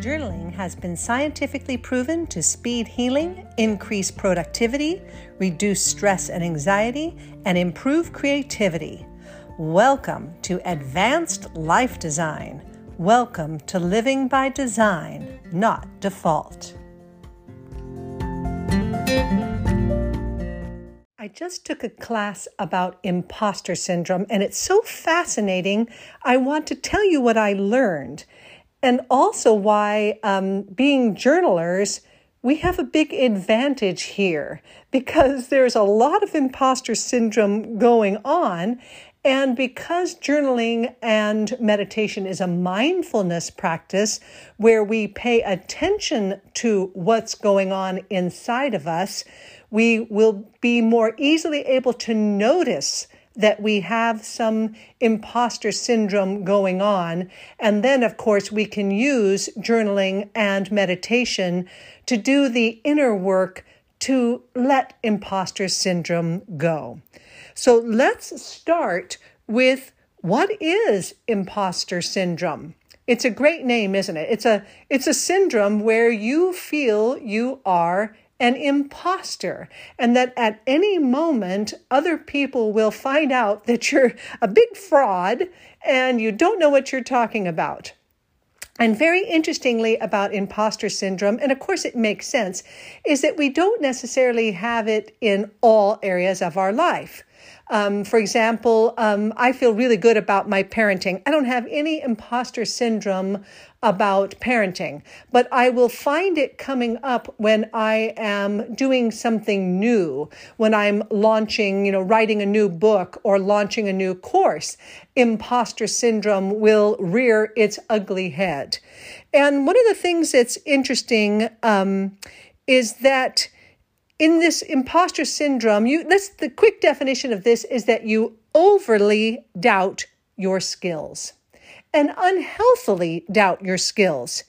Journaling has been scientifically proven to speed healing, increase productivity, reduce stress and anxiety, and improve creativity. Welcome to Advanced Life Design. Welcome to Living by Design, not Default. I just took a class about imposter syndrome, and it's so fascinating. I want to tell you what I learned and also why um, being journalers, we have a big advantage here because there's a lot of imposter syndrome going on. And because journaling and meditation is a mindfulness practice where we pay attention to what's going on inside of us, we will be more easily able to notice that we have some imposter syndrome going on. And then, of course, we can use journaling and meditation to do the inner work to let imposter syndrome go. So let's start with what is imposter syndrome? It's a great name, isn't it? It's a it's a syndrome where you feel you are an imposter, and that at any moment other people will find out that you're a big fraud and you don't know what you're talking about. And very interestingly about imposter syndrome, and of course it makes sense, is that we don't necessarily have it in all areas of our life. Um, for example, um, I feel really good about my parenting. I don't have any imposter syndrome about parenting, but I will find it coming up when I am doing something new, when I'm launching, you know, writing a new book or launching a new course. Imposter syndrome will rear its ugly head. And one of the things that's interesting um, is that in this imposter syndrome, you let's the quick definition of this is that you overly doubt your skills and unhealthily doubt your skills.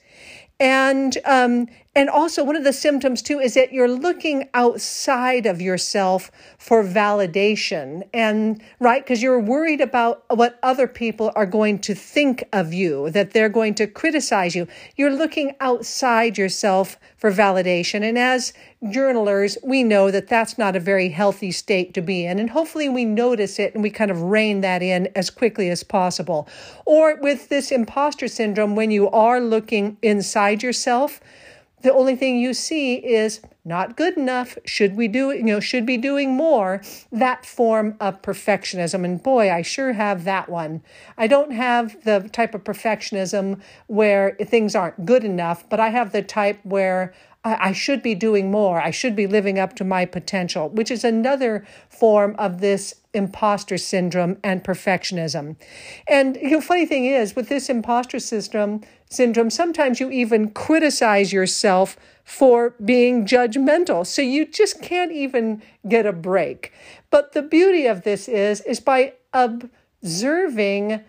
And um, and also, one of the symptoms too is that you're looking outside of yourself for validation. And right, because you're worried about what other people are going to think of you, that they're going to criticize you. You're looking outside yourself for validation. And as journalers, we know that that's not a very healthy state to be in. And hopefully, we notice it and we kind of rein that in as quickly as possible. Or with this imposter syndrome, when you are looking inside yourself, the only thing you see is not good enough. Should we do you know should be doing more? That form of perfectionism. And boy i sure have that one. I don't have the type of perfectionism where things aren't good enough but i have the type where I, should be doing more. I should be living up to my potential, which is another form of this imposter syndrome and perfectionism. And the you know, funny thing is, with this imposter syndrome, syndrome, sometimes you even criticize yourself for being judgmental. So you just can't even get a break. But the beauty of this is, is by observing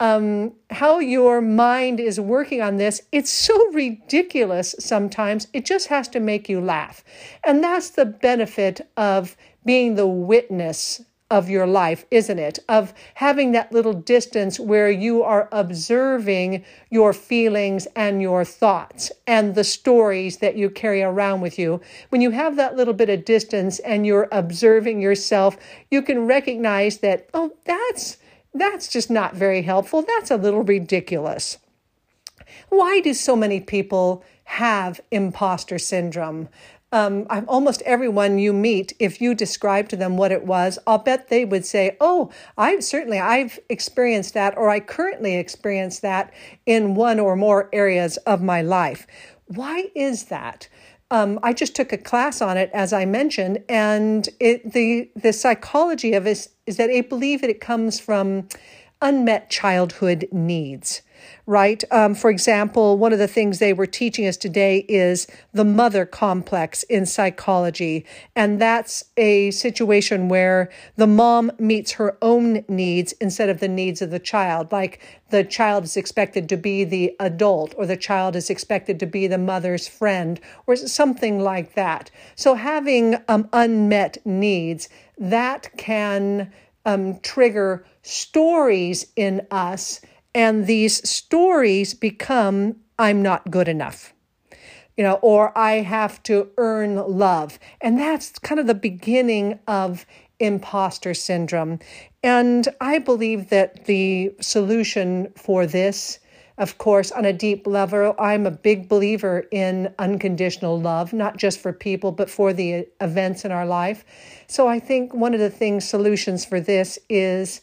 um, how your mind is working on this, it's so ridiculous sometimes. It just has to make you laugh. And that's the benefit of being the witness of your life, isn't it? Of having that little distance where you are observing your feelings and your thoughts and the stories that you carry around with you. When you have that little bit of distance and you're observing yourself, you can recognize that, oh, that's that's just not very helpful. That's a little ridiculous. Why do so many people have imposter syndrome? Um, almost everyone you meet, if you describe to them what it was, I'll bet they would say, "Oh, I've certainly I've experienced that, or I currently experience that in one or more areas of my life." Why is that? Um, I just took a class on it, as I mentioned, and it, the the psychology of it is that I believe that it comes from unmet childhood needs right? Um, for example, one of the things they were teaching us today is the mother complex in psychology. And that's a situation where the mom meets her own needs instead of the needs of the child. Like the child is expected to be the adult, or the child is expected to be the mother's friend, or something like that. So having um, unmet needs, that can um, trigger stories in us and these stories become I'm not good enough. You know, or I have to earn love. And that's kind of the beginning of imposter syndrome. And I believe that the solution for this of course, on a deep level, I'm a big believer in unconditional love, not just for people, but for the events in our life. So I think one of the things, solutions for this is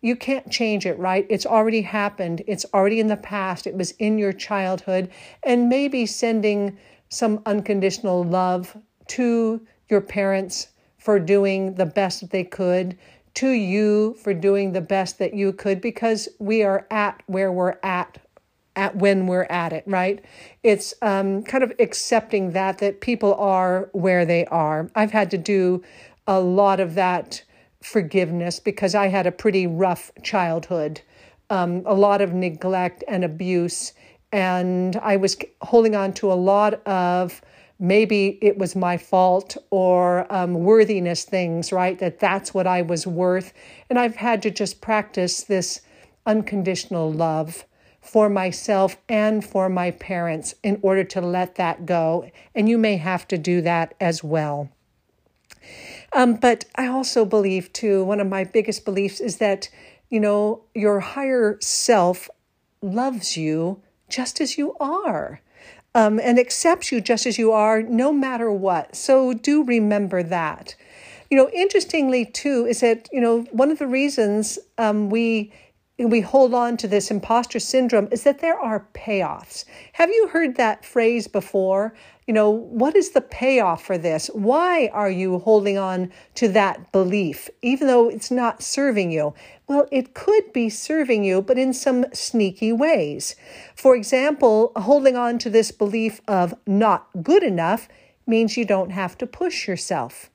you can't change it, right? It's already happened. It's already in the past. It was in your childhood. And maybe sending some unconditional love to your parents for doing the best that they could, to you for doing the best that you could, because we are at where we're at at when we're at it, right? It's um, kind of accepting that that people are where they are. I've had to do a lot of that forgiveness because I had a pretty rough childhood, um, a lot of neglect and abuse, and I was holding on to a lot of maybe it was my fault or um, worthiness things, right? That that's what I was worth, and I've had to just practice this unconditional love for myself and for my parents in order to let that go. And you may have to do that as well. Um, but I also believe, too, one of my biggest beliefs is that, you know, your higher self loves you just as you are. Um, and accepts you just as you are, no matter what. So do remember that. You know, interestingly, too, is that, you know, one of the reasons um, we we hold on to this imposter syndrome is that there are payoffs. Have you heard that phrase before? You know, what is the payoff for this? Why are you holding on to that belief, even though it's not serving you? Well, it could be serving you, but in some sneaky ways. For example, holding on to this belief of not good enough means you don't have to push yourself.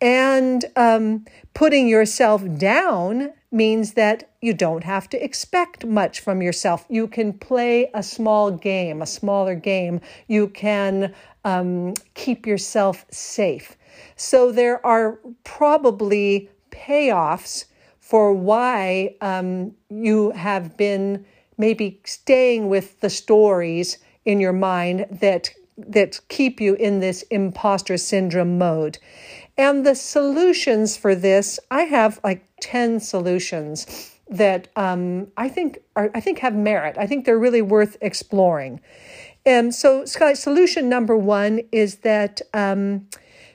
And um, putting yourself down means that you don't have to expect much from yourself. You can play a small game, a smaller game. You can um, keep yourself safe. So there are probably payoffs for why um, you have been maybe staying with the stories in your mind that that keep you in this imposter syndrome mode. And the solutions for this, I have like 10 solutions that um, I think are I think have merit. I think they're really worth exploring. And so, Sky, solution number one is that um,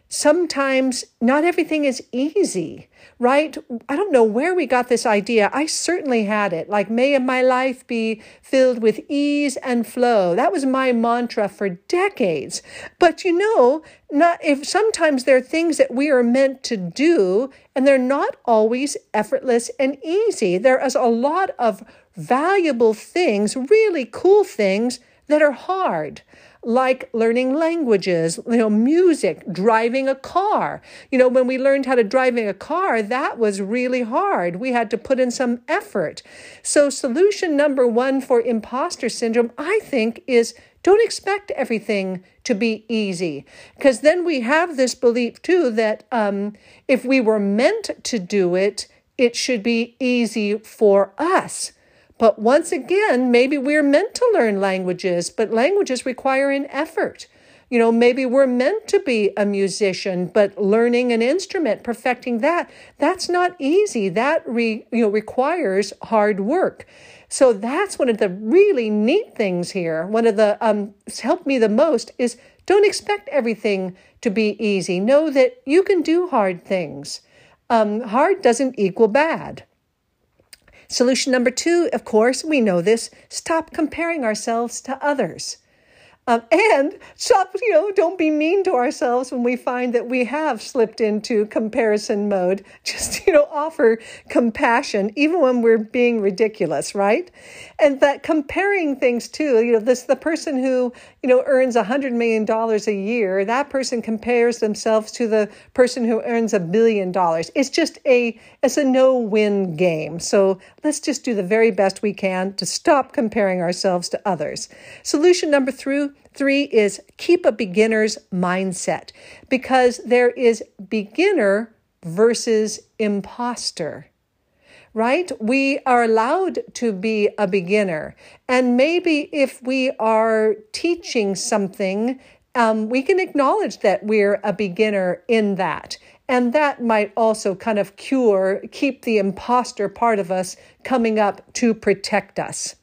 sometimes not everything is easy, right? I don't know where we got this idea. I certainly had it. Like, may my life be filled with ease and flow. That was my mantra for decades. But you know, not if sometimes there are things that we are meant to do and they're not always effortless and easy. There is a lot of valuable things, really cool things that are hard like learning languages, you know, music, driving a car. You know, when we learned how to driving a car, that was really hard. We had to put in some effort. So solution number 1 for imposter syndrome, I think is don't expect everything to be easy because then we have this belief too that um, if we were meant to do it, it should be easy for us. But once again, maybe we're meant to learn languages, but languages require an effort. You know, maybe we're meant to be a musician, but learning an instrument, perfecting that, that's not easy. That re, you know requires hard work. So that's one of the really neat things here. One of the um, helped me the most is don't expect everything to be easy. Know that you can do hard things. Um, hard doesn't equal bad. Solution number two, of course, we know this stop comparing ourselves to others. Um, and stop, you know, don't be mean to ourselves when we find that we have slipped into comparison mode. Just, you know, offer compassion even when we're being ridiculous, right? And that comparing things too, you know, this the person who, you know, earns a hundred million dollars a year, that person compares themselves to the person who earns a billion dollars. It's just a it's a no-win game. So let's just do the very best we can to stop comparing ourselves to others. Solution number three Three is keep a beginner's mindset because there is beginner versus imposter, right? We are allowed to be a beginner. And maybe if we are teaching something, um, we can acknowledge that we're a beginner in that. And that might also kind of cure, keep the imposter part of us coming up to protect us.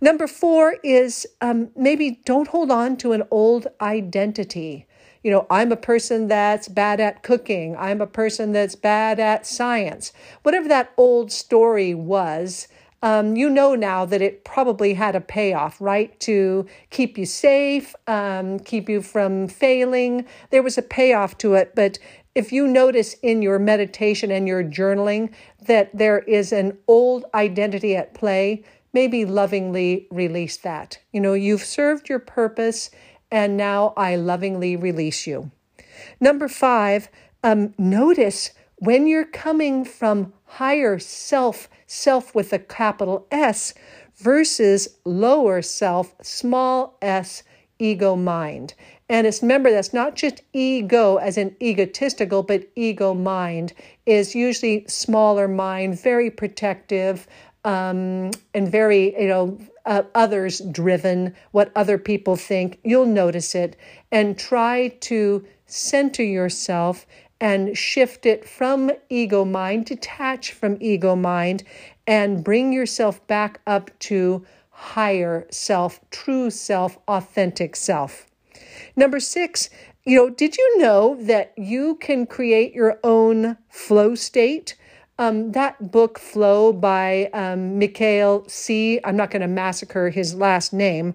Number four is um, maybe don't hold on to an old identity. You know, I'm a person that's bad at cooking. I'm a person that's bad at science. Whatever that old story was, um, you know now that it probably had a payoff, right? To keep you safe, um, keep you from failing. There was a payoff to it, but if you notice in your meditation and your journaling that there is an old identity at play, maybe lovingly release that. You know, you've served your purpose, and now I lovingly release you. Number five, um, notice when you're coming from higher self, self with a capital S, versus lower self, small s, ego mind. And it's remember that's not just ego as in egotistical, but ego mind is usually smaller mind, very protective, um, and very you know uh, others driven. What other people think, you'll notice it, and try to center yourself and shift it from ego mind, detach from ego mind, and bring yourself back up to higher self, true self, authentic self. Number six, you know, did you know that you can create your own flow state? Um, that book, Flow, by um, Mikhail C., I'm not going to massacre his last name,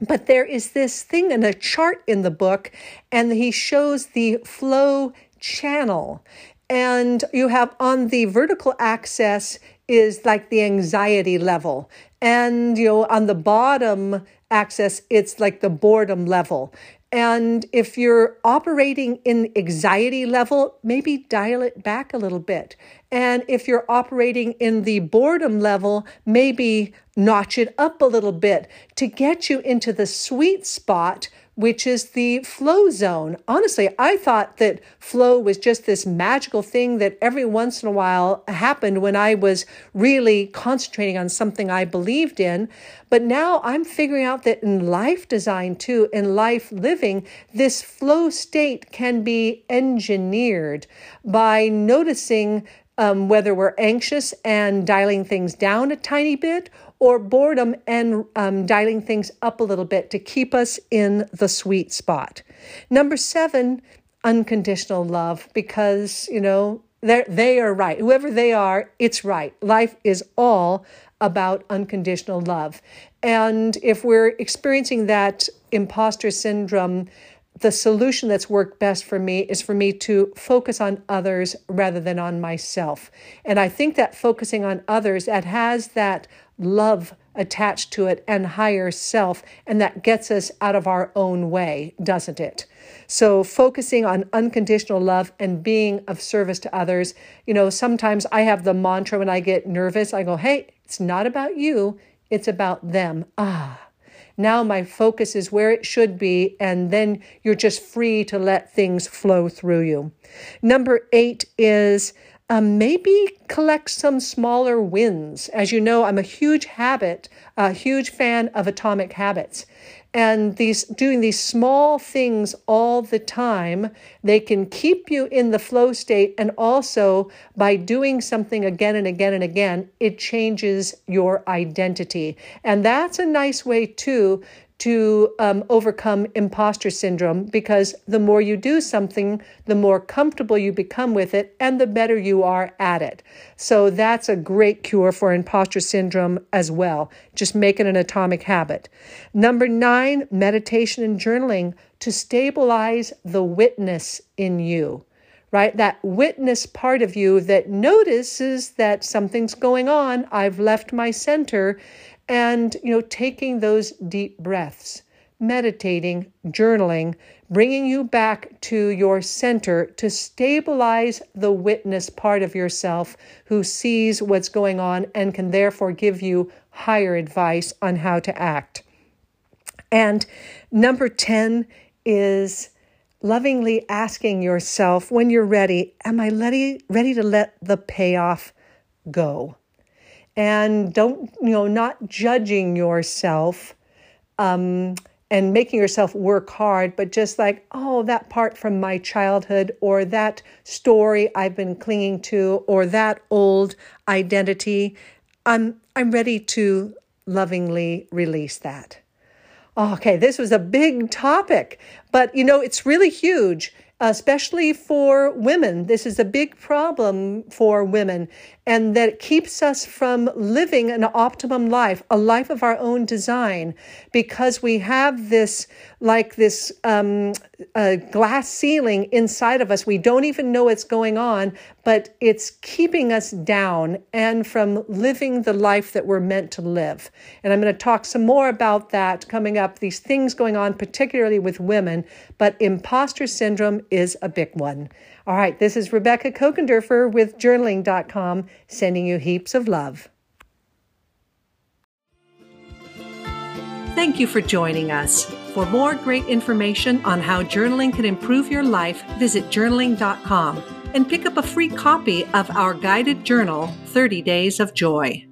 but there is this thing in a chart in the book, and he shows the flow channel. And you have on the vertical axis is like the anxiety level. And you know, on the bottom axis, it's like the boredom level. And if you're operating in anxiety level, maybe dial it back a little bit. And if you're operating in the boredom level, maybe notch it up a little bit to get you into the sweet spot which is the flow zone. Honestly, I thought that flow was just this magical thing that every once in a while happened when I was really concentrating on something I believed in. But now I'm figuring out that in life design, too, in life living, this flow state can be engineered by noticing um, whether we're anxious and dialing things down a tiny bit or boredom and um, dialing things up a little bit to keep us in the sweet spot. Number seven, unconditional love, because, you know, they they are right. Whoever they are, it's right. Life is all about unconditional love. And if we're experiencing that imposter syndrome, the solution that's worked best for me is for me to focus on others rather than on myself. And I think that focusing on others that has that love attached to it and higher self, and that gets us out of our own way, doesn't it? So, focusing on unconditional love and being of service to others. You know, sometimes I have the mantra when I get nervous, I go, hey, it's not about you, it's about them. Ah. Now my focus is where it should be, and then you're just free to let things flow through you. Number eight is um, maybe collect some smaller wins. As you know, I'm a huge habit, a huge fan of atomic habits. And these doing these small things all the time, they can keep you in the flow state. And also by doing something again and again and again, it changes your identity. And that's a nice way too to um, overcome imposter syndrome because the more you do something, the more comfortable you become with it and the better you are at it. So that's a great cure for imposter syndrome as well. Just make it an atomic habit. Number nine, meditation and journaling to stabilize the witness in you right? That witness part of you that notices that something's going on. I've left my center and you know taking those deep breaths meditating journaling bringing you back to your center to stabilize the witness part of yourself who sees what's going on and can therefore give you higher advice on how to act and number 10 is lovingly asking yourself when you're ready am i ready ready to let the payoff go. And don't, you know, not judging yourself um, and making yourself work hard, but just like, oh, that part from my childhood, or that story I've been clinging to, or that old identity. I'm, I'm ready to lovingly release that. Okay, this was a big topic, but you know, it's really huge especially for women. This is a big problem for women, and that keeps us from living an optimum life, a life of our own design, because we have this like this um, uh, glass ceiling inside of us. We don't even know what's going on, but it's keeping us down and from living the life that we're meant to live. And I'm going to talk some more about that coming up, these things going on, particularly with women, but imposter syndrome is a big one. All right, this is Rebecca Kokendorfer with journaling.com sending you heaps of love. Thank you for joining us. For more great information on how journaling can improve your life, visit journaling.com and pick up a free copy of our guided journal, 30 Days of Joy.